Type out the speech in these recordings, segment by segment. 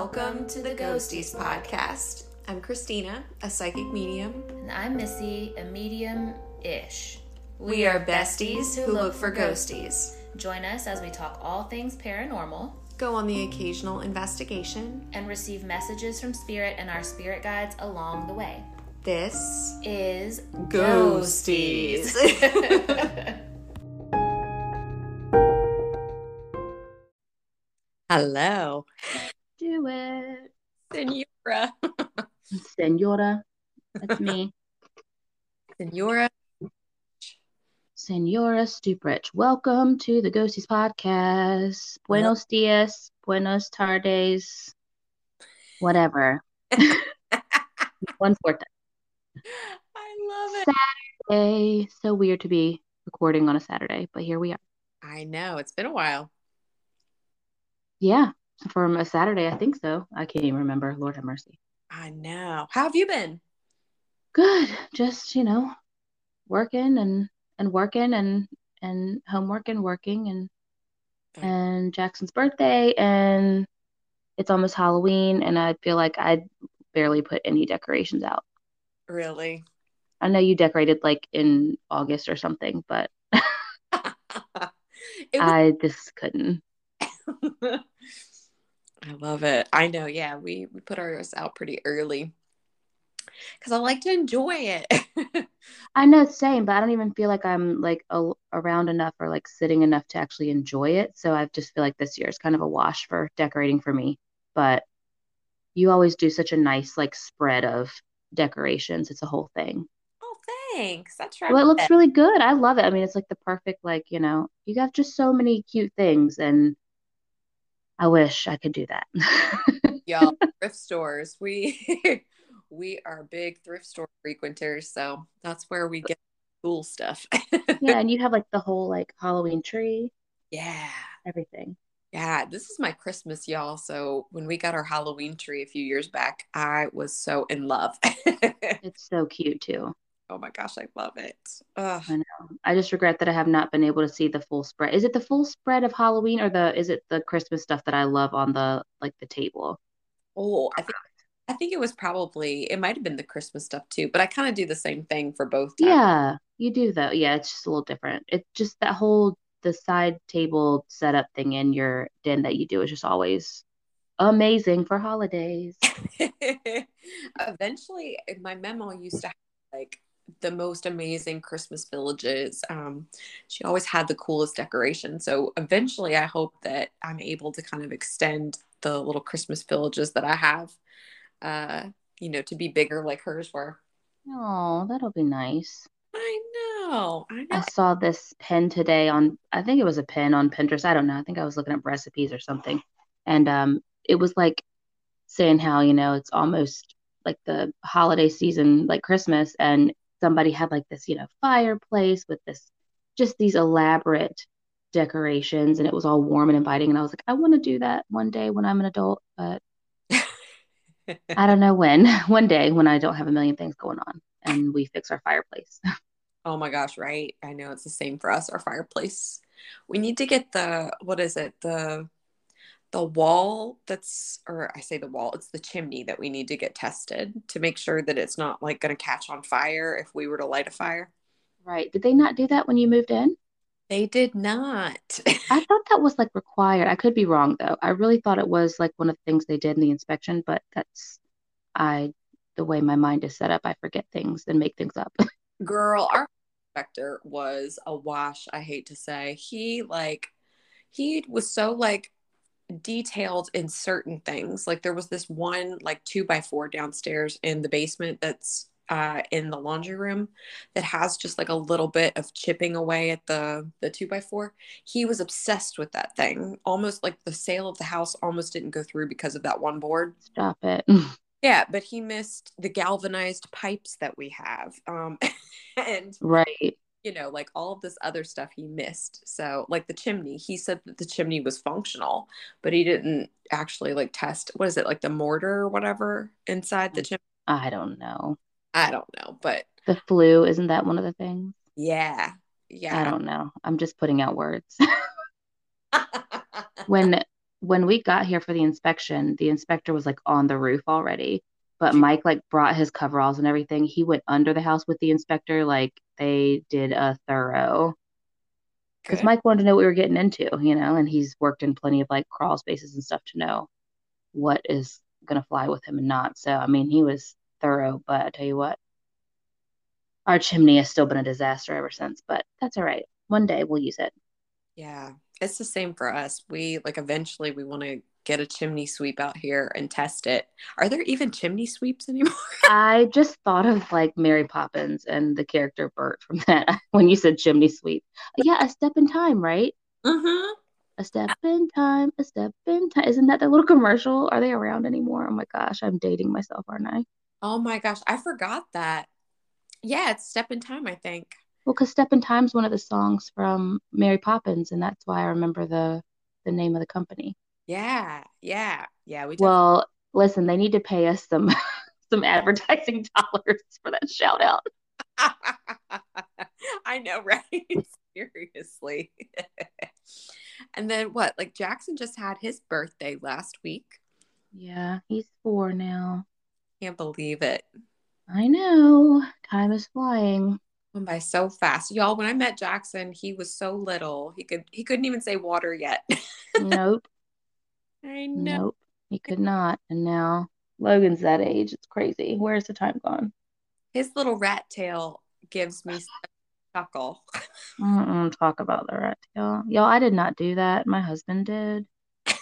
Welcome to the Ghosties podcast. I'm Christina, a psychic medium. And I'm Missy, a medium ish. We are besties who look for ghosties. Join us as we talk all things paranormal Go on the occasional investigation. and receive messages from spirit and our spirit guides along the way. This Is Ghosties. Hello, Do it. Senora. Senora. That's me. Senora. Senora Stuprich. Welcome to the Ghosties podcast. Buenos dias, buenos tardes, whatever. One fourth I love it. day. So weird to be recording on a Saturday, but here we are. I know. It's been a while. Yeah, from a Saturday, I think so. I can't even remember. Lord have mercy. I know. How have you been? Good. Just, you know, working and and working and and homework and working and and Jackson's birthday and it's almost Halloween and I feel like I barely put any decorations out. Really? I know you decorated like in August or something, but was I just couldn't. I love it. I know. Yeah, we we put ours out pretty early because I like to enjoy it. I know same, but I don't even feel like I'm like a, around enough or like sitting enough to actually enjoy it. So I just feel like this year is kind of a wash for decorating for me. But you always do such a nice like spread of decorations. It's a whole thing. oh, thanks. That's right. Well, it looks really good. I love it. I mean, it's like the perfect, like, you know, you have just so many cute things, and I wish I could do that. y'all thrift stores. We we are big thrift store frequenters, so that's where we get cool stuff. Yeah, and you have like the whole like Halloween tree, yeah. everything. Yeah, this is my Christmas, y'all. So when we got our Halloween tree a few years back, I was so in love. It's so cute too. Oh my gosh, I love it. Ugh. I know. I just regret that I have not been able to see the full spread. Is it the full spread of Halloween or the is it the Christmas stuff that I love on the like the table? Oh, I think I think it was probably it might have been the Christmas stuff too, but I kind of do the same thing for both. times. Yeah, you do though. Yeah, it's just a little different. It's just that whole the side table setup thing in your den that you do is just always amazing for holidays. Eventually, my memo used to the most amazing Christmas villages. Um, she always had the coolest decoration. So eventually, I hope that I'm able to kind of extend the little Christmas villages that I have, uh, you know, to be bigger like hers were. Oh, that'll be nice. I know. I know. I saw this pen today on, I think it was a pen on Pinterest. I don't know. I think I was looking up recipes or something. And um, it was like saying how, you know, it's almost like the holiday season, like Christmas, and somebody had like this, you know, fireplace with this, just these elaborate decorations, and it was all warm and inviting. And I was like, I want to do that one day when I'm an adult, but I don't know when. One day when I don't have a million things going on and we fix our fireplace. Oh my gosh, right. I know it's the same for us, our fireplace. We need to get the what is it? The the wall that's or I say the wall, it's the chimney that we need to get tested to make sure that it's not like gonna catch on fire if we were to light a fire. Right. Did they not do that when you moved in? They did not. I thought that was like required. I could be wrong though. I really thought it was like one of the things they did in the inspection, but that's I the way my mind is set up, I forget things and make things up. Girl, our inspector was a wash, I hate to say. He like he was so like detailed in certain things. Like there was this one like two by four downstairs in the basement that's uh, in the laundry room that has just like a little bit of chipping away at the the two by four. He was obsessed with that thing. Almost like the sale of the house almost didn't go through because of that one board. Stop it. Yeah, but he missed the galvanized pipes that we have. Um, and Right. You know, like all of this other stuff he missed. So, like the chimney, he said that the chimney was functional, but he didn't actually like test what is it, like the mortar or whatever inside the mm, chimney? I don't know. I don't know, but The flue, isn't that one of the things? yeah, Yeah. I don't know. I'm just putting out words. When when we got here for the inspection, the inspector was like on the roof already. But Mike like brought his coveralls and everything. He went under the house with the inspector. Like they did a thorough because Good. Mike wanted to know what we were getting into, you know, and he's worked in plenty of like crawl spaces and stuff to know what is gonna fly with him and not. So I mean, he was thorough. But I tell you what, our chimney has still been a disaster ever since. But that's all right. One day we'll use it. Yeah, it's the same for us. We like eventually we want to get a chimney sweep out here and test it. Are there even chimney sweeps anymore? I just thought of like Mary Poppins and the character Bert from that when you said chimney sweep. Yeah, a step in time, right? mm-hmm. A step in time, a step in time. Isn't that the little commercial? Are they around anymore? Oh my gosh, I'm dating myself, aren't I? Oh my gosh, I forgot that. Yeah, it's Step in Time, I think. Well, because Step in Time's one of the songs from Mary Poppins, and that's why I remember the the name of the company. Yeah, yeah, yeah. We Well, listen, they need to pay us some some advertising dollars for that shout out. I know, right? Seriously. and then what? Like Jackson just had his birthday last week. Yeah, he's four now. Can't believe it. I know. Time is flying. Oh Went by so fast. Y'all, when I met Jackson, he was so little. He could he couldn't even say water yet. Nope. I know. Nope. He could not. And now Logan's that age. It's crazy. Where's the time gone? His little rat tail gives me chuckle. Mm-mm, talk about the rat tail. Y'all, I did not do that. My husband did.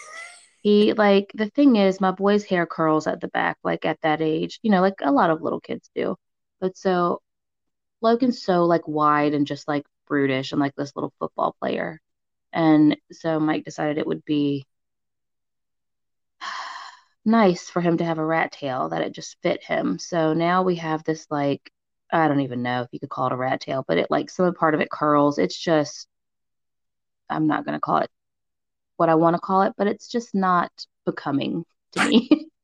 He, like, the thing is, my boy's hair curls at the back, like, at that age, you know, like a lot of little kids do. But so Logan's so, like, wide and just, like, brutish and, like, this little football player. And so Mike decided it would be nice for him to have a rat tail, that it just fit him. So now we have this, like, I don't even know if you could call it a rat tail, but it, like, some part of it curls. It's just, I'm not going to call it what I want to call it, but it's just not becoming to me.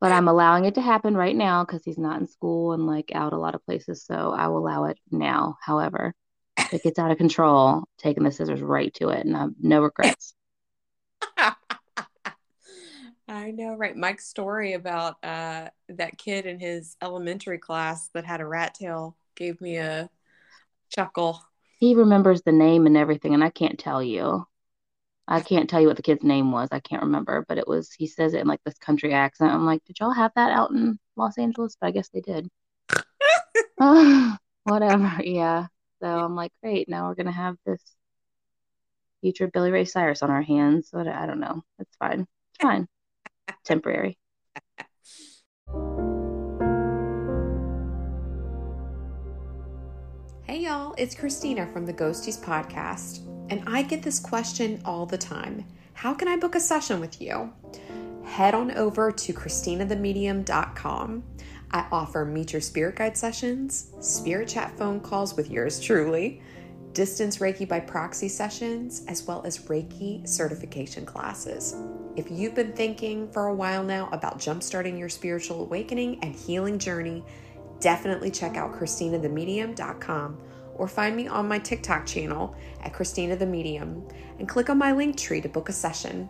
but I'm allowing it to happen right now because he's not in school and like out a lot of places. So I will allow it now. However, if it gets out of control, taking the scissors right to it and I have no regrets. I know, right? Mike's story about uh, that kid in his elementary class that had a rat tail gave me a chuckle. He remembers the name and everything, and I can't tell you. I can't tell you what the kid's name was. I can't remember, but it was, he says it in like this country accent. I'm like, did y'all have that out in Los Angeles? But I guess they did. Whatever. Yeah. So I'm like, great. Now we're going to have this future Billy Ray Cyrus on our hands. But I don't know. It's fine. It's fine. Temporary. Hey, y'all, it's Christina from the Ghosties podcast, and I get this question all the time How can I book a session with you? Head on over to ChristinaTheMedium.com. I offer Meet Your Spirit Guide sessions, spirit chat phone calls with yours truly, distance Reiki by proxy sessions, as well as Reiki certification classes. If you've been thinking for a while now about jumpstarting your spiritual awakening and healing journey, definitely check out ChristinaTheMedium.com or find me on my TikTok channel at Christina the Medium and click on my link tree to book a session.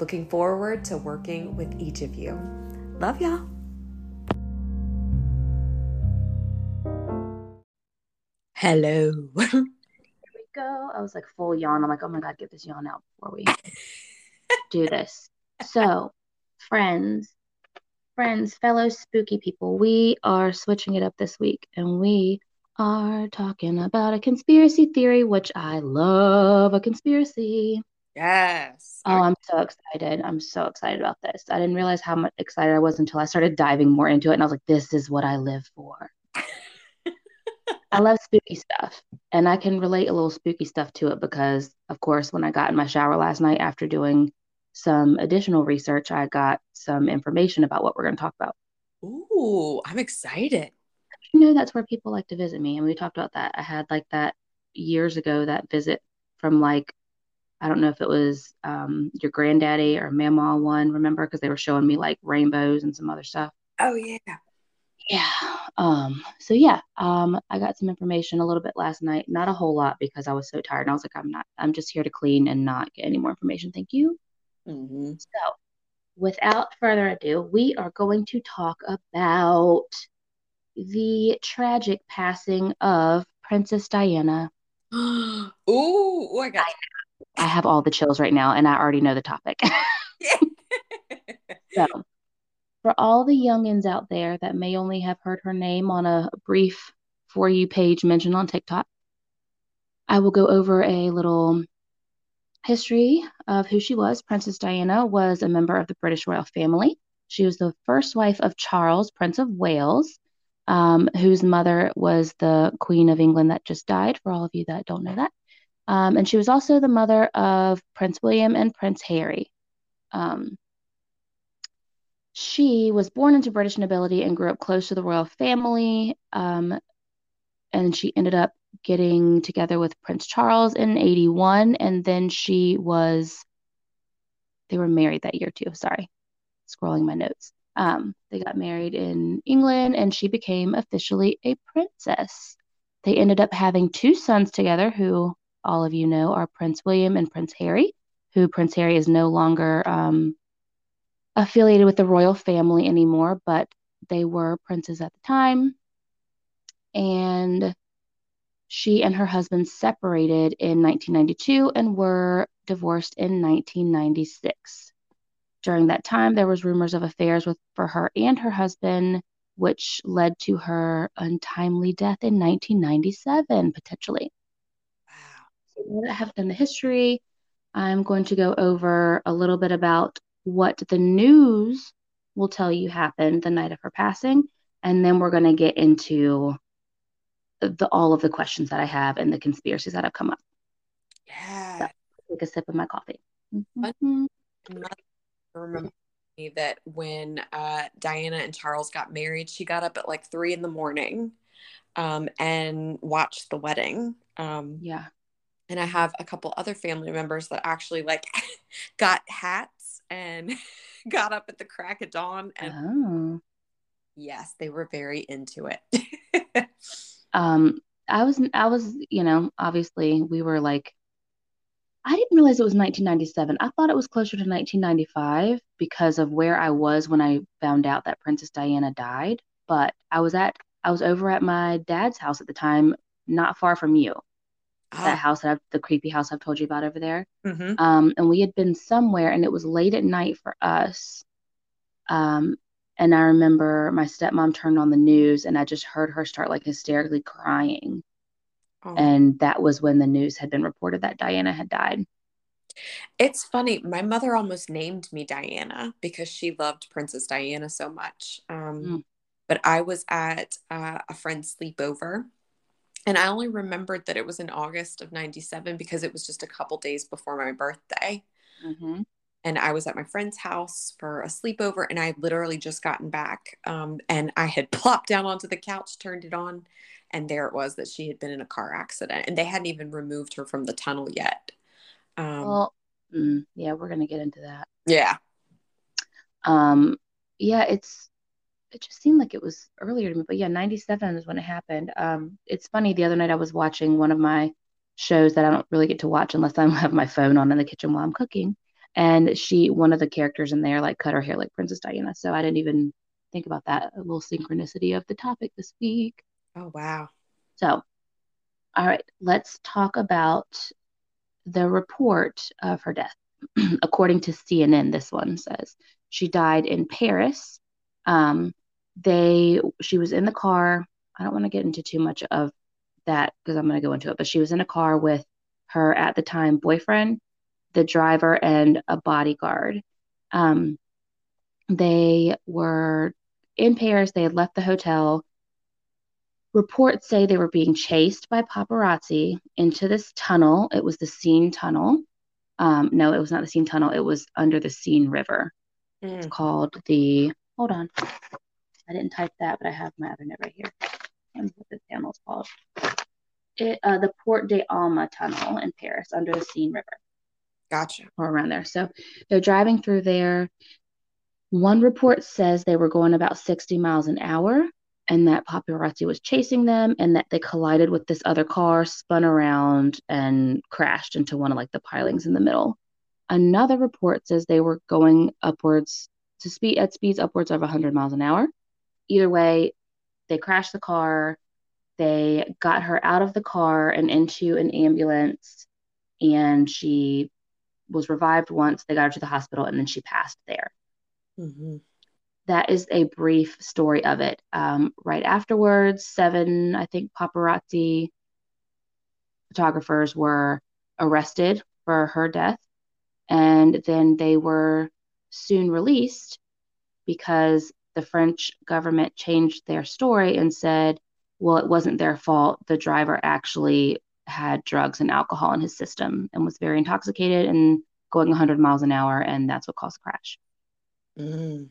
Looking forward to working with each of you. Love y'all. Hello. Here we go. I was like full yawn. I'm like, oh my God, get this yawn out before we do this. So, friends, friends, fellow spooky people, we are switching it up this week and we are talking about a conspiracy theory, which I love a conspiracy. Yes. Oh, I'm so excited. I'm so excited about this. I didn't realize how much excited I was until I started diving more into it. And I was like, this is what I live for. I love spooky stuff. And I can relate a little spooky stuff to it because, of course, when I got in my shower last night after doing some additional research, I got some information about what we're going to talk about. Ooh, I'm excited. You know, that's where people like to visit me. And we talked about that. I had like that years ago, that visit from like, I don't know if it was um, your granddaddy or Mamaw one, remember? Because they were showing me like rainbows and some other stuff. Oh, yeah. Yeah. Um, so yeah, um, I got some information a little bit last night, not a whole lot because I was so tired. And I was like, I'm not, I'm just here to clean and not get any more information. Thank you. Mm-hmm. So, without further ado, we are going to talk about the tragic passing of Princess Diana. Ooh, ooh, I got I have all the chills right now, and I already know the topic. so, for all the youngins out there that may only have heard her name on a brief For You page mentioned on TikTok, I will go over a little history of who she was. Princess Diana was a member of the British royal family. She was the first wife of Charles, Prince of Wales, um, whose mother was the Queen of England that just died, for all of you that don't know that. Um, and she was also the mother of Prince William and Prince Harry. Um, she was born into British nobility and grew up close to the royal family. Um, and she ended up getting together with Prince Charles in 81. And then she was, they were married that year too. Sorry, scrolling my notes. Um, they got married in England and she became officially a princess. They ended up having two sons together, who all of you know are Prince William and Prince Harry, who Prince Harry is no longer um, affiliated with the royal family anymore, but they were princes at the time. And she and her husband separated in 1992 and were divorced in 1996. During that time, there was rumors of affairs with for her and her husband, which led to her untimely death in 1997, potentially. Wow. So now that I have done the history, I'm going to go over a little bit about what the news will tell you happened the night of her passing, and then we're going to get into the all of the questions that I have and the conspiracies that have come up. Yeah. So, take a sip of my coffee. Mm-hmm. Remember that when uh, Diana and Charles got married, she got up at like three in the morning um, and watched the wedding. Um, yeah. And I have a couple other family members that actually like got hats and got up at the crack of dawn and oh. yes, they were very into it. um I was I was, you know, obviously we were like I didn't realize it was 1997. I thought it was closer to 1995 because of where I was when I found out that Princess Diana died, but I was at I was over at my dad's house at the time, not far from you. Oh. That house that I've, the creepy house I've told you about over there. Mm-hmm. Um, and we had been somewhere, and it was late at night for us. Um, and I remember my stepmom turned on the news and I just heard her start like hysterically crying. Oh. And that was when the news had been reported that Diana had died. It's funny. My mother almost named me Diana because she loved Princess Diana so much. Um, mm. But I was at uh, a friend's sleepover and I only remembered that it was in August of 97 because it was just a couple days before my birthday. Mm-hmm and I was at my friend's house for a sleepover, and I had literally just gotten back. Um, and I had plopped down onto the couch, turned it on, and there it was that she had been in a car accident, and they hadn't even removed her from the tunnel yet. Um, well, mm, yeah, we're gonna get into that. Yeah. Um, yeah, it's it just seemed like it was earlier to me, but yeah, '97 is when it happened. Um, it's funny. The other night I was watching one of my shows that I don't really get to watch unless I have my phone on in the kitchen while I'm cooking and she one of the characters in there like cut her hair like princess diana. So i didn't even think about that a little synchronicity of the topic this week. Oh wow. So all right let's talk about the report of her death. According to cnn this one says she died in paris. Um they she was in the car. I don't want to get into too much of that because i'm going to go into it but she was in a car with her at the time boyfriend the driver and a bodyguard. Um, they were in Paris. They had left the hotel. Reports say they were being chased by paparazzi into this tunnel. It was the Seine Tunnel. Um, no, it was not the Seine Tunnel. It was under the Seine River. Mm. It's called the. Hold on. I didn't type that, but I have my other note right here. And what this tunnel is called. It, uh, the Port des Alma Tunnel in Paris under the Seine River. Gotcha. Or around there. So they're driving through there. One report says they were going about 60 miles an hour. and that paparazzi was chasing them and that they collided with this other car, spun around, and crashed into one of like the pilings in the middle. Another report says they were going upwards to speed at speeds upwards of 100 miles an hour. Either way, they crashed the car. They got her out of the car and into an ambulance, and she was revived once. They got her to the hospital, and then she passed there. Mm-hmm. That is a brief story of it. Um, right afterwards, seven, I think, paparazzi photographers were arrested for her death, and then they were soon released because the French government changed their story and said, well, it wasn't their fault. The driver actually had drugs and alcohol in his system and was very intoxicated and going 100 miles an hour, and that's what caused the crash. Mm.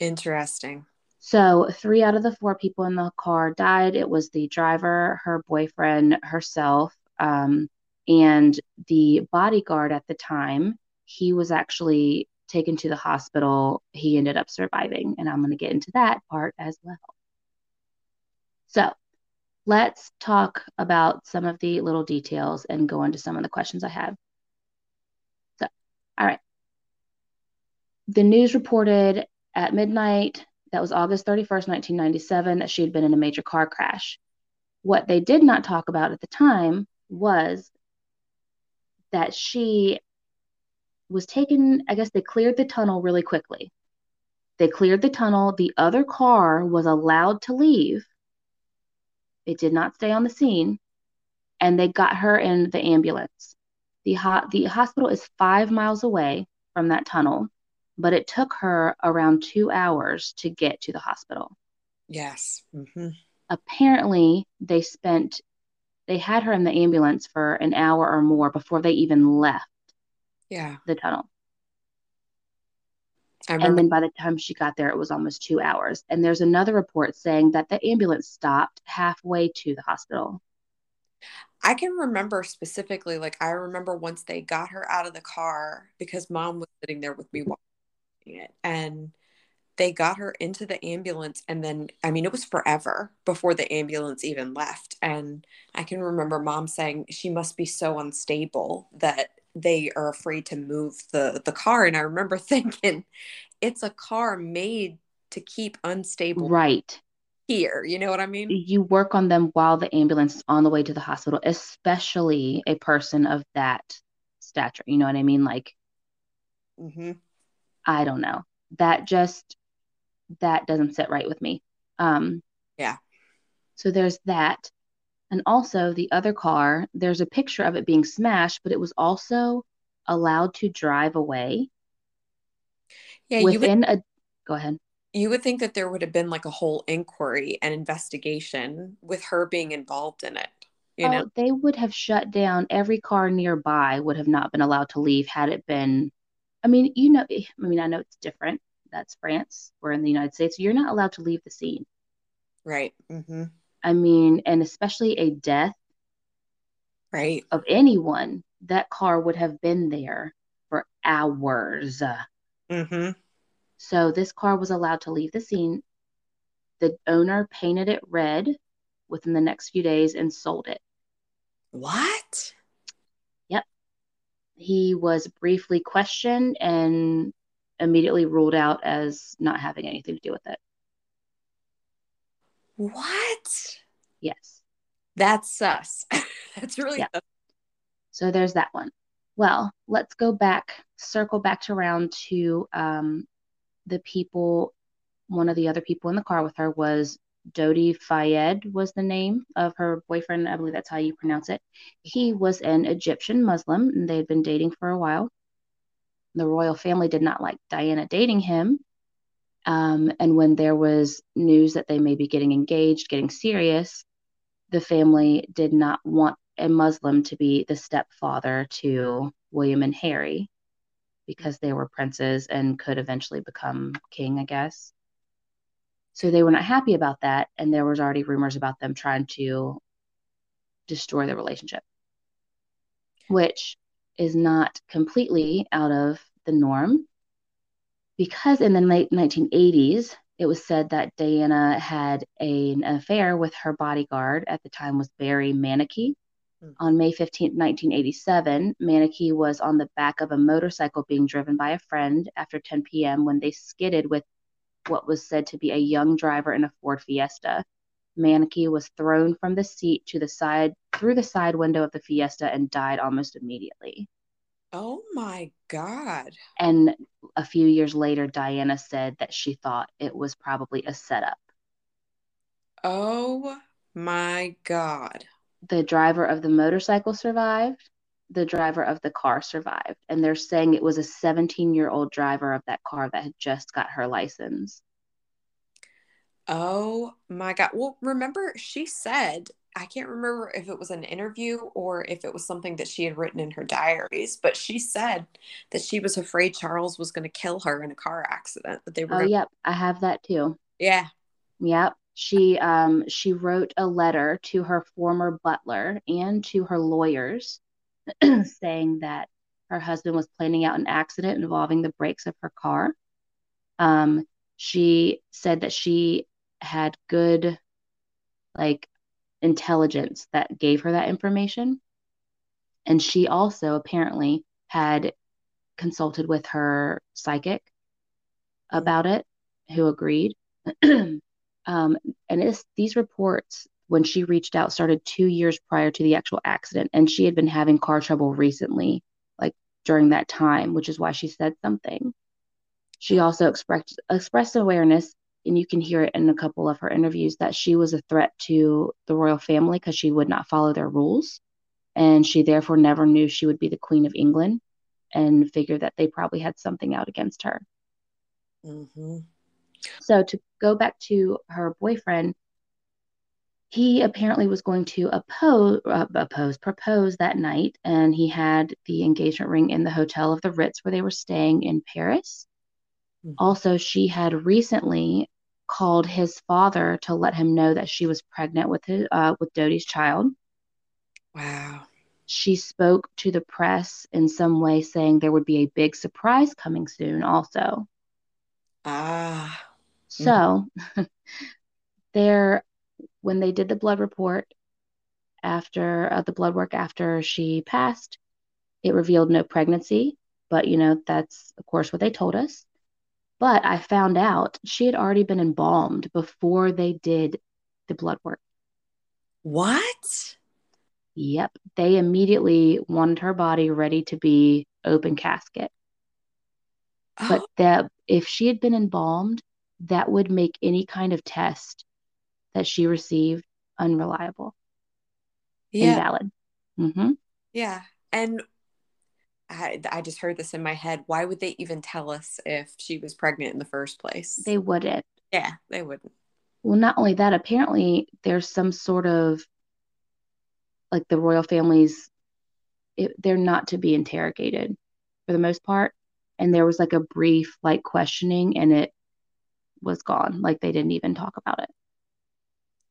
Interesting. So, three out of the four people in the car died. It was the driver, her boyfriend, herself, um, and the bodyguard at the time. He was actually taken to the hospital. He ended up surviving, and I'm going to get into that part as well. So, let's talk about some of the little details and go into some of the questions I have. So, all right. The news reported at midnight, that was August 31st, 1997, that she had been in a major car crash. What they did not talk about at the time was that she was taken, I guess they cleared the tunnel really quickly. They cleared the tunnel. The other car was allowed to leave. It did not stay on the scene. And they got her in the ambulance. The, ho- the hospital is five miles away from that tunnel, but it took her around two hours to get to the hospital. Yes. Mm-hmm. Apparently, they spent, they had her in the ambulance for an hour or more before they even left yeah. the tunnel. And then by the time she got there, it was almost two hours. And there's another report saying that the ambulance stopped halfway to the hospital. I can remember specifically, like, I remember once they got her out of the car because mom was sitting there with me mm-hmm. watching it. And they got her into the ambulance. And then, I mean, it was forever before the ambulance even left. And I can remember mom saying she must be so unstable that they are afraid to move the the car and i remember thinking it's a car made to keep unstable right here you know what i mean you work on them while the ambulance is on the way to the hospital especially a person of that stature you know what i mean like mm-hmm. i don't know that just that doesn't sit right with me um yeah so there's that and also, the other car, there's a picture of it being smashed, but it was also allowed to drive away. Yeah, within would, a. Go ahead. You would think that there would have been like a whole inquiry and investigation with her being involved in it. You oh, know, they would have shut down every car nearby. Would have not been allowed to leave had it been. I mean, you know, I mean, I know it's different. That's France. We're in the United States. You're not allowed to leave the scene. Right. Mm-hmm. I mean, and especially a death right of anyone, that car would have been there for hours. Mm-hmm. So this car was allowed to leave the scene. The owner painted it red within the next few days and sold it. What? Yep. He was briefly questioned and immediately ruled out as not having anything to do with it. What? Yes. That's sus. That's really yeah. So there's that one. Well, let's go back, circle back to round to um, the people. One of the other people in the car with her was Dodi Fayed was the name of her boyfriend. I believe that's how you pronounce it. He was an Egyptian Muslim, and they had been dating for a while. The royal family did not like Diana dating him, um, and when there was news that they may be getting engaged, getting serious, the family did not want a Muslim to be the stepfather to William and Harry because they were princes and could eventually become king, I guess. So they were not happy about that. And there was already rumors about them trying to destroy the relationship, which is not completely out of the norm because in the late 1980s, it was said that Diana had a, an affair with her bodyguard at the time was Barry Mannakee. Mm. On May 15, 1987, Mannakee was on the back of a motorcycle being driven by a friend after 10 p.m. when they skidded with what was said to be a young driver in a Ford Fiesta. Mannakee was thrown from the seat to the side through the side window of the Fiesta and died almost immediately. Oh my God. And a few years later, Diana said that she thought it was probably a setup. Oh my God. The driver of the motorcycle survived. The driver of the car survived. And they're saying it was a 17 year old driver of that car that had just got her license. Oh my God. Well, remember, she said, I can't remember if it was an interview or if it was something that she had written in her diaries, but she said that she was afraid Charles was going to kill her in a car accident. That they were. Oh, gonna- yep. I have that too. Yeah. Yep. She um she wrote a letter to her former butler and to her lawyers saying that her husband was planning out an accident involving the brakes of her car. Um, she said that she had good like intelligence that gave her that information. And she also apparently had consulted with her psychic about it, who agreed. um, and these reports, when she reached out, started two years prior to the actual accident. And she had been having car trouble recently, like during that time, which is why she said something. She also expressed expressed awareness and you can hear it in a couple of her interviews that she was a threat to the royal family because she would not follow their rules and she therefore never knew she would be the queen of england and figured that they probably had something out against her mm-hmm. so to go back to her boyfriend he apparently was going to oppose, uh, oppose propose that night and he had the engagement ring in the hotel of the ritz where they were staying in paris mm-hmm. also she had recently called his father to let him know that she was pregnant with his, uh, with Dodi's child. Wow. She spoke to the press in some way saying there would be a big surprise coming soon also. Ah. So there when they did the blood report after uh, the blood work after she passed, it revealed no pregnancy, but you know, that's of course what they told us. But I found out she had already been embalmed before they did the blood work. What? Yep. They immediately wanted her body ready to be open casket. Oh. But that if she had been embalmed, that would make any kind of test that she received unreliable. Yeah. Invalid. Mm-hmm. Yeah. And I, I just heard this in my head. Why would they even tell us if she was pregnant in the first place? They wouldn't. Yeah, they wouldn't. Well, not only that, apparently there's some sort of like the royal families, it, they're not to be interrogated for the most part. And there was like a brief like questioning and it was gone. Like they didn't even talk about it.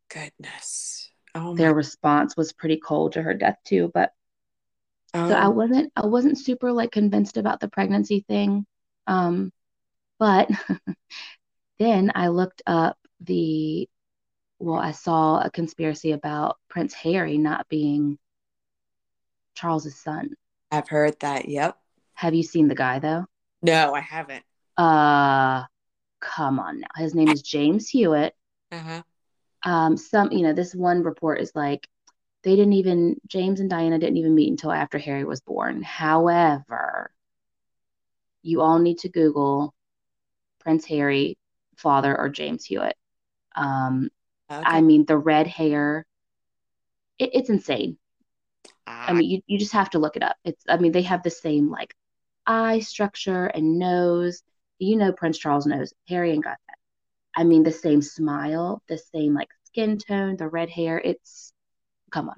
Goodness. Oh, Their response was pretty cold to her death too, but um, so I um, wasn't I wasn't super like convinced about the pregnancy thing. Um, but then I looked up the well, I saw a conspiracy about Prince Harry not being Charles's son. I've heard that. Yep. Have you seen the guy though? No, I haven't. Uh come on now. His name is James Hewitt. Uh-huh. Um, some, you know, this one report is like they didn't even James and Diana didn't even meet until after Harry was born. However, you all need to Google Prince Harry, father or James Hewitt. Um, okay. I mean, the red hair, it, it's insane. I mean, you, you just have to look it up. It's, I mean, they have the same like eye structure and nose. You know, Prince Charles nose. Harry ain't got that. I mean, the same smile, the same like skin tone, the red hair. It's come on.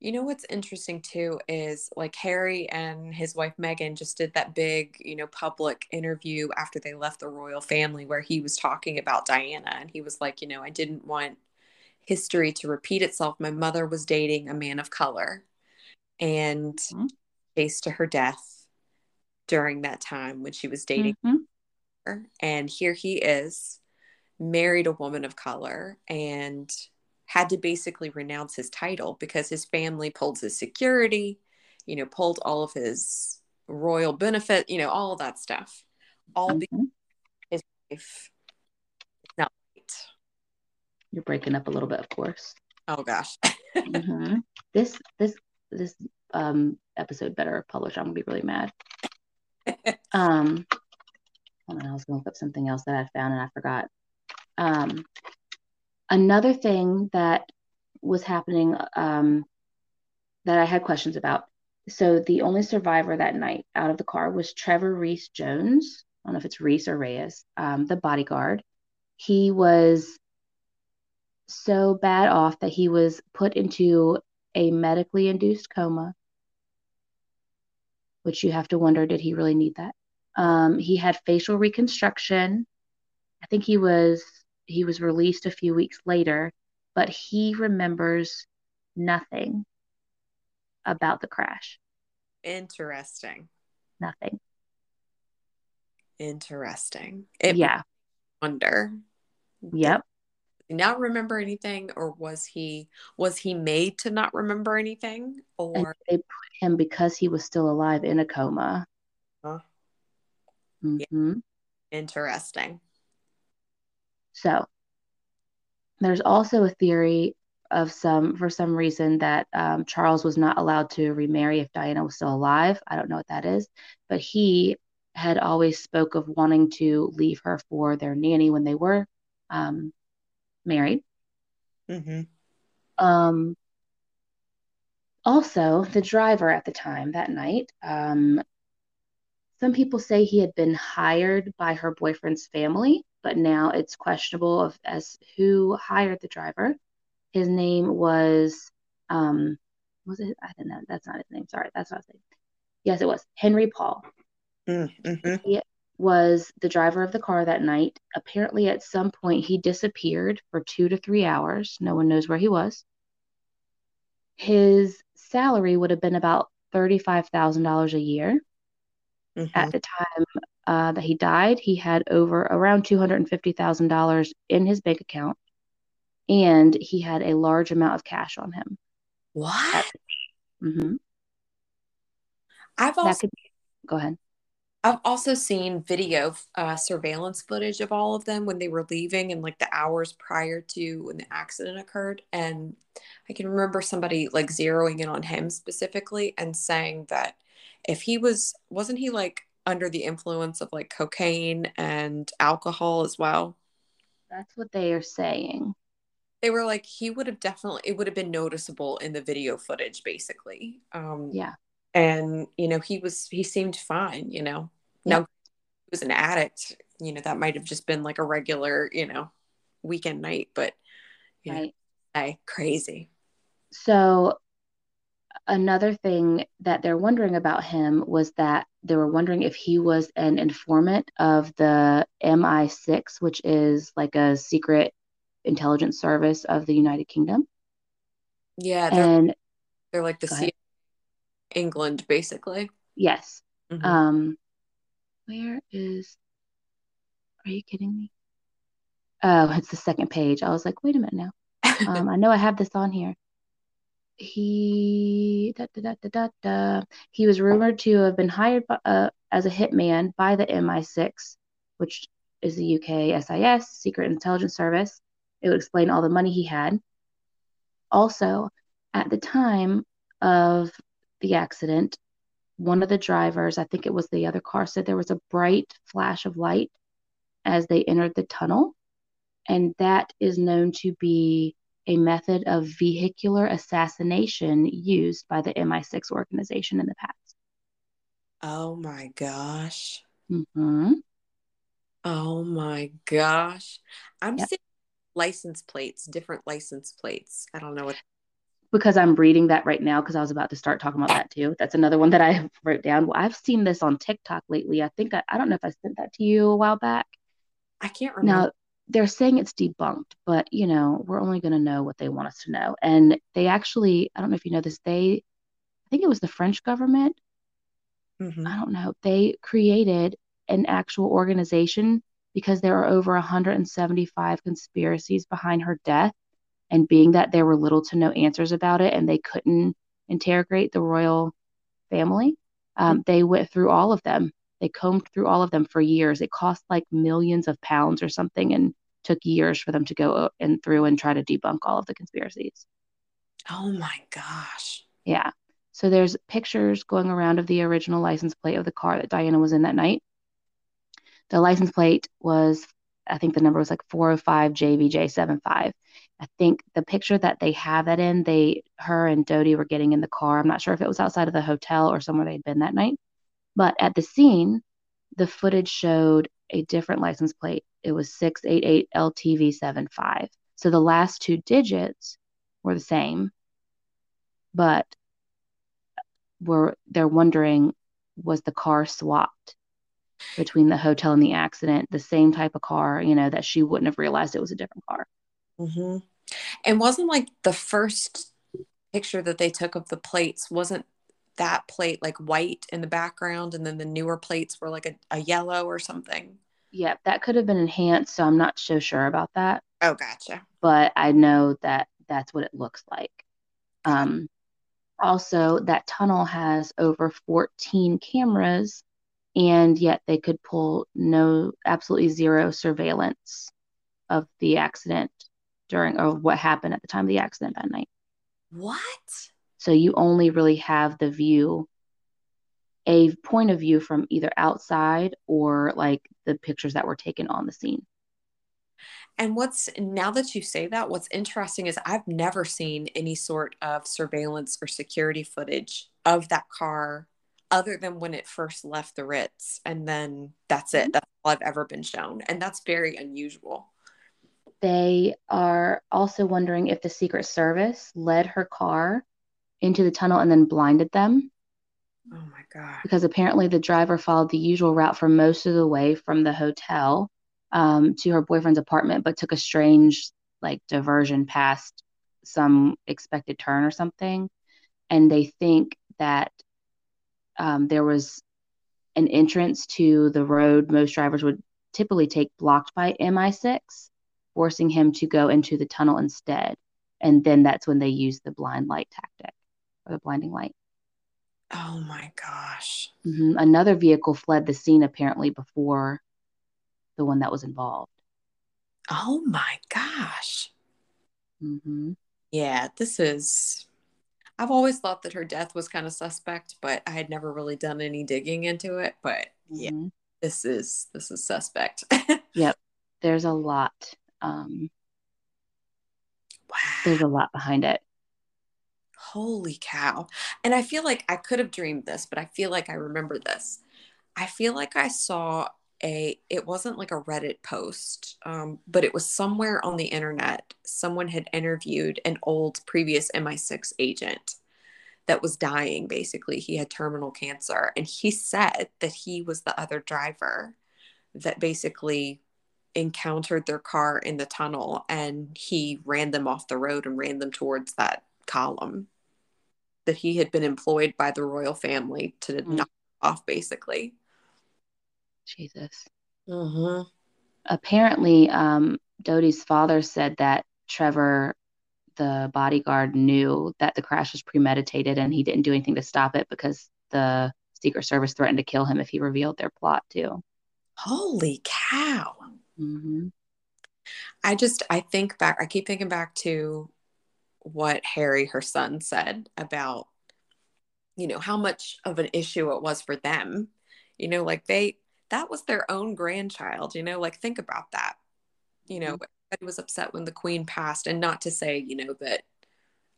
You know what's interesting too is like Harry and his wife Meghan just did that big, you know, public interview after they left the royal family where he was talking about Diana and he was like, you know, I didn't want history to repeat itself. My mother was dating a man of color and mm-hmm. to her death during that time when she was dating mm-hmm. her. And here he is married a woman of color and had to basically renounce his title because his family pulled his security, you know, pulled all of his royal benefit, you know, all of that stuff. All Mhm. because his wife is not white. You're breaking up a little bit, of course. Oh gosh. Mhm. This this this um episode better publish. I'm gonna be really mad. Um, on, I was gonna look up something else that I found and I forgot. Um, another thing that was happening um that I had questions about. So the only survivor that night out of the car was Trevor Reese Jones. I don't know if it's Reese or Reyes, um, the bodyguard. He was so bad off that he was put into a medically induced coma, which you have to wonder, did he really need that? Um, he had facial reconstruction. I think he was he was released a few weeks later, but he remembers nothing about the crash. Interesting. Nothing. Interesting. It yeah. wonder. Yep. Not remember anything or was he was he made to not remember anything or they put him because he was still alive in a coma. Huh. Yeah. hmm interesting. So there's also a theory of some, for some reason, that um, Charles was not allowed to remarry if Diana was still alive. I don't know what that is, but he had always spoke of wanting to leave her for their nanny when they were um, married. Mm-hmm. Um, also, the driver at the time that night, um, some people say he had been hired by her boyfriend's family, but now it's questionable of as who hired the driver. His name was um was it I don't know, that's not his name. Sorry, that's not his name. Yes, it was Henri Paul. Mm-hmm. He was the driver of the car that night. Apparently, at some point, he disappeared for two to three hours. No one knows where he was. His salary would have been about $35,000 a year. Mm-hmm. At the time uh, that he died, he had over around $250,000 in his bank account, and he had a large amount of cash on him. What? hmm I've also could go ahead. I've also seen video uh, surveillance footage of all of them when they were leaving and like the hours prior to when the accident occurred. And I can remember somebody like zeroing in on him specifically and saying that if he was, wasn't he like under the influence of like cocaine and alcohol as well? That's what they are saying. They were like, he would have definitely, it would have been noticeable in the video footage basically. Um, Yeah. and you know he was he seemed fine you know Yeah. now he was an addict you know that might have just been like a regular you know weekend night but you know, Right. hey, crazy So another thing that they're wondering about him was that they were wondering if he was an informant of the MI6, which is like a secret intelligence service of the United Kingdom. yeah they're, And they're like the ahead. england basically yes, Mhm. um, where is? Are you kidding me? Oh, it's the second page. I was like, wait a minute now. Um, I know I have this on here. He da, da, da, he was rumored to have been hired by, uh, as a hitman by the MI6, which is the UK SIS, Secret Intelligence Service. It would explain all the money he had. Also, at the time of the accident, one of the drivers, I think it was the other car, said there was a bright flash of light as they entered the tunnel. And that is known to be a method of vehicular assassination used by the MI6 organization in the past. oh my gosh hmm oh my gosh i'm Yep. seeing license plates different license plates i don't know what Because I'm reading that right now because I was about to start talking about that too. That's another one that I wrote down. Well, I've seen this on TikTok lately. I think I, I don't know if I sent that to you a while back. i can't remember Now, they're saying it's debunked, but you know, we're only going to know what they want us to know. And they actually, I don't know if you know this, they, I think it was the French government, Mhm. I don't know, they created an actual organization because there are over 175 conspiracies behind her death. And being that there were little to no answers about it and they couldn't interrogate the royal family, um, mm-hmm. they went through all of them. They combed through all of them for years. It cost like millions of pounds or something and took years for them to go uh, and through and try to debunk all of the conspiracies. Oh my gosh. Yeah. So there's pictures going around of the original license plate of the car that Diana was in that night. The license plate was, I think the number was like 405 JVJ75. I think the picture that they have that in, they, her and Dodi were getting in the car. I'm not sure if it was outside of the hotel or somewhere they'd been that night. But at the scene, the footage showed a different license plate. It was 688 LTV75. So the last two digits were the same, but were they're wondering was the car swapped between the hotel and the accident, the same type of car, you know, that she wouldn't have realized it was a different car. Mm-hmm. And wasn't like the first picture that they took of the plates, wasn't that plate like white in the background and then the newer plates were like a, a yellow or something? Yeah, that could have been enhanced. So I'm not so sure about that. Oh, gotcha. But I know that that's what it looks like. Um, also, that tunnel has over 14 cameras and yet they could pull no absolutely zero surveillance of the accident during or what happened at the time of the accident that night. What? So you only really have the view a point of view from either outside or like the pictures that were taken on the scene. And what's now that you say that, what's interesting is I've never seen any sort of surveillance or security footage of that car other than when it first left the Ritz. And then that's it. Mm-hmm. That's all I've ever been shown. And that's very unusual. They are also wondering if the Secret Service led her car into the tunnel and then blinded them. Oh my God. Because apparently the driver followed the usual route for most of the way from the hotel um, to her boyfriend's apartment, but took a strange, like, diversion past some expected turn or something. And they think that um, there was an entrance to the road most drivers would typically take blocked by MI6, forcing him to go into the tunnel instead. And then that's when they use the blind light tactic or the blinding light. Oh my gosh. Mm-hmm. Another vehicle fled the scene apparently before the one that was involved. Oh my gosh. Mm-hmm. Yeah, this is I've always thought that her death was kind of suspect, but I had never really done any digging into it. But yeah, mm-hmm. this is this is suspect. yep. There's a lot. Um wow. There's a lot behind it. Holy cow. And I feel like I could have dreamed this, but I feel like I remember this. I feel like I saw a it wasn't like a reddit post um, but it was somewhere on the internet someone had interviewed an old previous mi6 agent that was dying basically he had terminal cancer and he said that he was the other driver that basically encountered their car in the tunnel and he ran them off the road and ran them towards that column that he had been employed by the royal family to mm. knock off basically Jesus. Mm-hmm. Apparently, um, Dodi's father said that Trevor, the bodyguard, knew that the crash was premeditated and he didn't do anything to stop it because the Secret Service threatened to kill him if he revealed their plot, too. Holy cow. Mm-hmm. I just, I think back, I keep thinking back to what Harry, her son, said about, you know, how much of an issue it was for them. You know, like they, that was their own grandchild, you know, like think about that. You know, mm-hmm. everybody was upset when the queen passed, and not to say, you know, that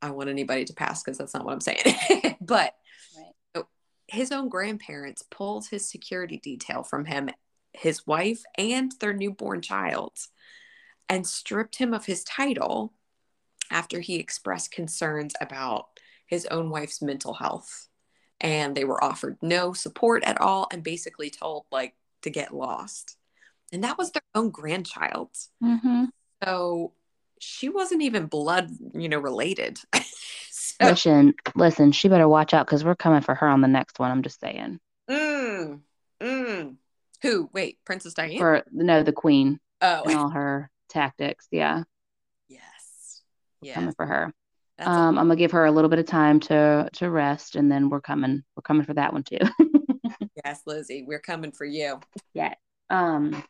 I want anybody to pass because that's not what I'm saying. but right. his own grandparents pulled his security detail from him, his wife, and their newborn child, and stripped him of his title after he expressed concerns about his own wife's mental health. And they were offered no support at all and basically told, like, to get lost. And that was their own grandchild. Mm-hmm. So she wasn't even blood, you know, related. so, listen, listen, she better watch out because we're coming for her on the next one. I'm just saying. Mm, mm. Who? Wait, Princess Diana? for no the queen oh, and all her tactics. Yeah. Yeah. coming for her. That's Um, I'm gonna give her a little bit of time to to rest, and then we're coming. We're coming for that one too. yes, Lizzie, we're coming for you. Um,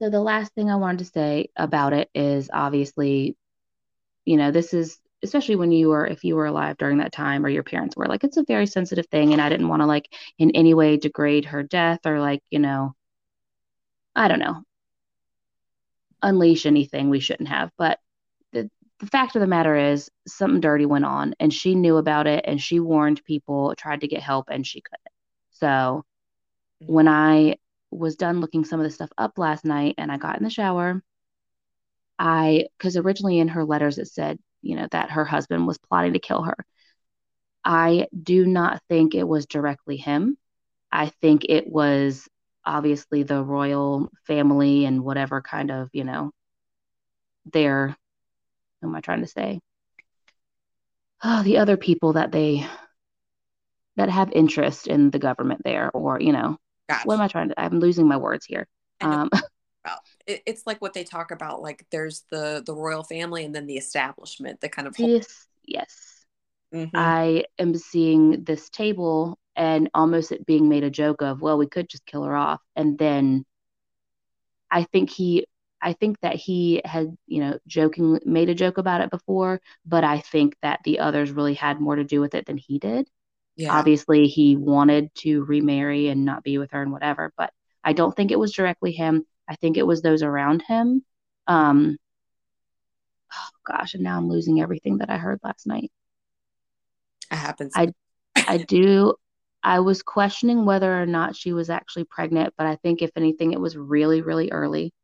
so the last thing I wanted to say about it is obviously, you know, this is especially when you were if you were alive during that time or your parents were like it's a very sensitive thing and I didn't want to like in any way degrade her death or like, you know, I don't know, unleash anything we shouldn't have, but the fact of the matter is something dirty went on and she knew about it and she warned people, tried to get help and she couldn't. So mm-hmm. when I was done looking some of the stuff up last night and I got in the shower, I, because originally in her letters it said, you know, that her husband was plotting to kill her. I do not think it was directly him. I think it was obviously the royal family and whatever kind of, you know, their, what am I trying to say? Oh, the other people that they, that have interest in the government there, or, you know, Gotcha. what am I trying to? I'm losing my words here. Um, about. It, it's like what they talk about. Like there's the the royal family and then the establishment the kind of. hold- this, yes, Mhm. I am seeing this table and almost it being made a joke of, well, we could just kill her off. And then I think he, I think that he had, you know, joking, made a joke about it before, but I think that the others really had more to do with it than he did. yeah. Obviously, he wanted to remarry and not be with her and whatever, but I don't think it was directly him. I think it was those around him. Um, oh gosh, and now I'm losing everything that I heard last night. It happens. I- I do. I was questioning whether or not she was actually pregnant, but I think if anything, it was really, really early.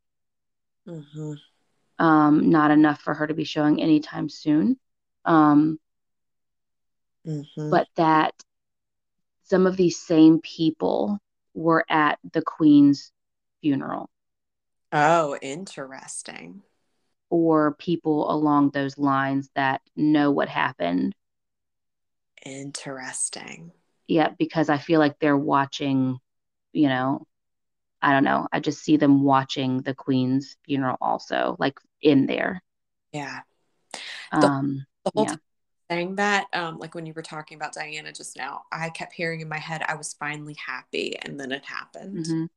Mhm. Um, not enough for her to be showing anytime soon. Um, Mhm. but that some of these same people were at the Queen's funeral Oh, interesting. or people along those lines that know what happened. Interesting. Yeah, because I feel like they're watching, you know, I don't know. I just see them watching the Queen's funeral also, like in there. Yeah. The- Um, The whole Yeah. time saying that, um, like when you were talking about Diana just now, I kept hearing in my head, I was finally happy, and then it happened. mhm.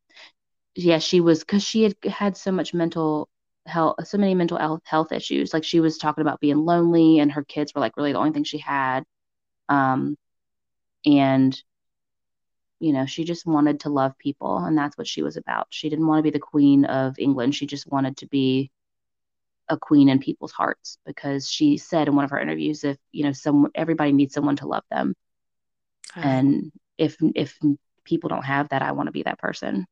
Yeah, she was because she had had so much mental health, so many mental health health issues. Like she was talking about being lonely, and her kids were like really the only thing she had. Um, and you know, she just wanted to love people, and that's what she was about. She didn't want to be the queen of England. She just wanted to be a queen in people's hearts because she said in one of her interviews, if you know, some everybody needs someone to love them, Uh, and if if people don't have that, I want to be that person.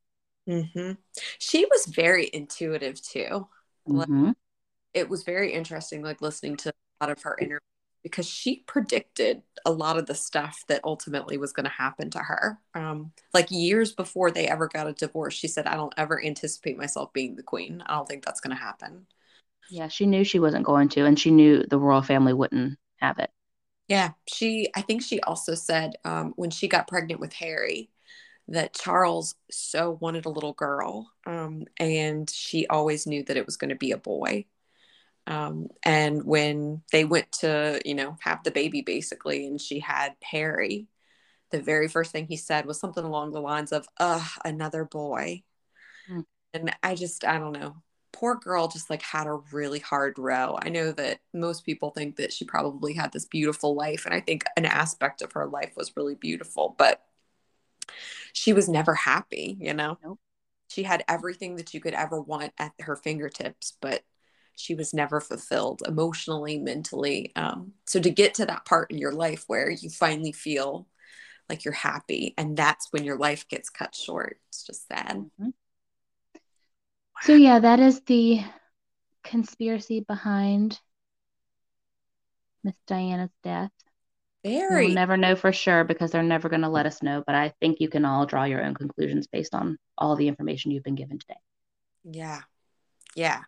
mhm. She was very intuitive too. Like- Mhm. It was very interesting, like listening to a lot of her interviews because she predicted a lot of the stuff that ultimately was going to happen to her. Um, like years before they ever got a divorce, she said, "I don't ever anticipate myself being the queen. I don't think that's going to happen." Yeah, she knew she wasn't going to, and she knew the royal family wouldn't have it. Yeah, she, I think she also said um, when she got pregnant with Harry that Charles so wanted a little girl. Um, and she always knew that it was going to be a boy. Um, and when they went to, you know, have the baby basically, and she had Harry, the very first thing he said was something along the lines of, ugh, another boy. Hmm. And I just, I don't know. Poor girl just like had a really hard row. I know that most people think that she probably had this beautiful life. And I think an aspect of her life was really beautiful, but she was never happy, you know? Nope. She had everything that you could ever want at her fingertips, but she was never fulfilled emotionally, mentally. Um, so to get to that part in your life where you finally feel like you're happy, and that's when your life gets cut short, it's just sad. Mhm. So yeah, that is the conspiracy behind Miss Diana's death. Very. We'll never know for sure because they're never going to let us know, but I think you can all draw your own conclusions based on all the information you've been given today. Yeah. Yeah.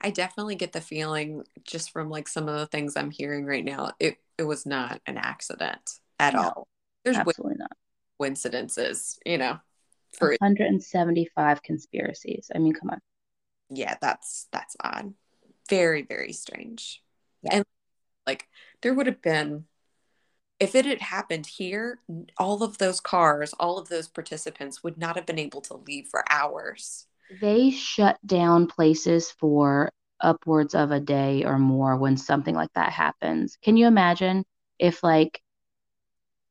I definitely get the feeling just from like some of the things I'm hearing right now, it, it was not an accident at No, all. There's Absolutely not. coincidences, you know. for 175 conspiracies. I mean, come on. yeah, that's that's odd. Very, very strange. Yeah. And like there would have been if it had happened here, all of those cars, all of those participants would not have been able to leave for hours. They shut down places for upwards of a day or more when something like that happens. Can you imagine if, like,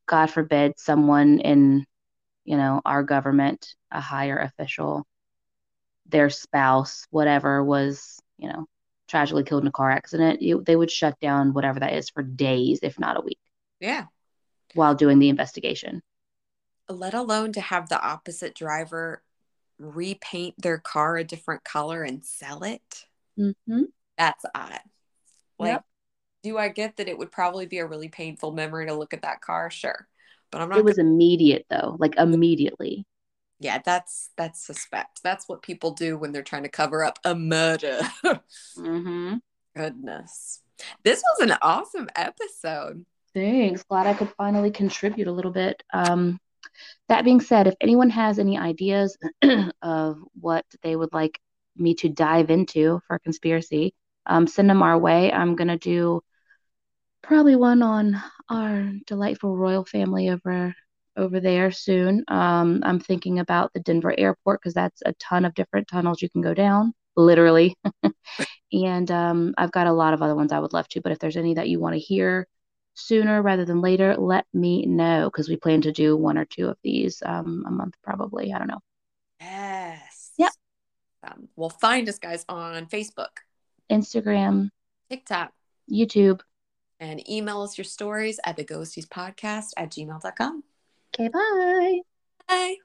God forbid, someone in, you know, our government, a higher official, their spouse, whatever, was, you know, tragically killed in a car accident, you, they would shut down whatever that is for days, if not a week, Yeah. while doing the investigation. Let alone to have the opposite driver repaint their car a different color and sell it. Mm-hmm. That's odd. Like, Yep. do I get that it would probably be a really painful memory to look at that car? Sure. But I'm not It was immediate though, like immediately. yeah, that's that's suspect. That's what people do when they're trying to cover up a murder. Mm-hmm. Goodness. This was an awesome episode. Thanks. Glad I could finally contribute a little bit. Um, that being said, if anyone has any ideas of what they would like me to dive into for conspiracy, um, send them our way. I'm gonna do probably one on our delightful royal family over over there soon. Um, I'm thinking about the Denver airport because that's a ton of different tunnels you can go down, literally. and um, I've got a lot of other ones I would love to, but if there's any that you want to hear sooner rather than later, let me know because we plan to do one or two of these um, a month probably. I don't know. Yes. Yep. Um, well, find us guys on Facebook, Instagram, TikTok, YouTube. and email us your stories at the ghosties podcast at gmail.com. Okay, bye. Bye.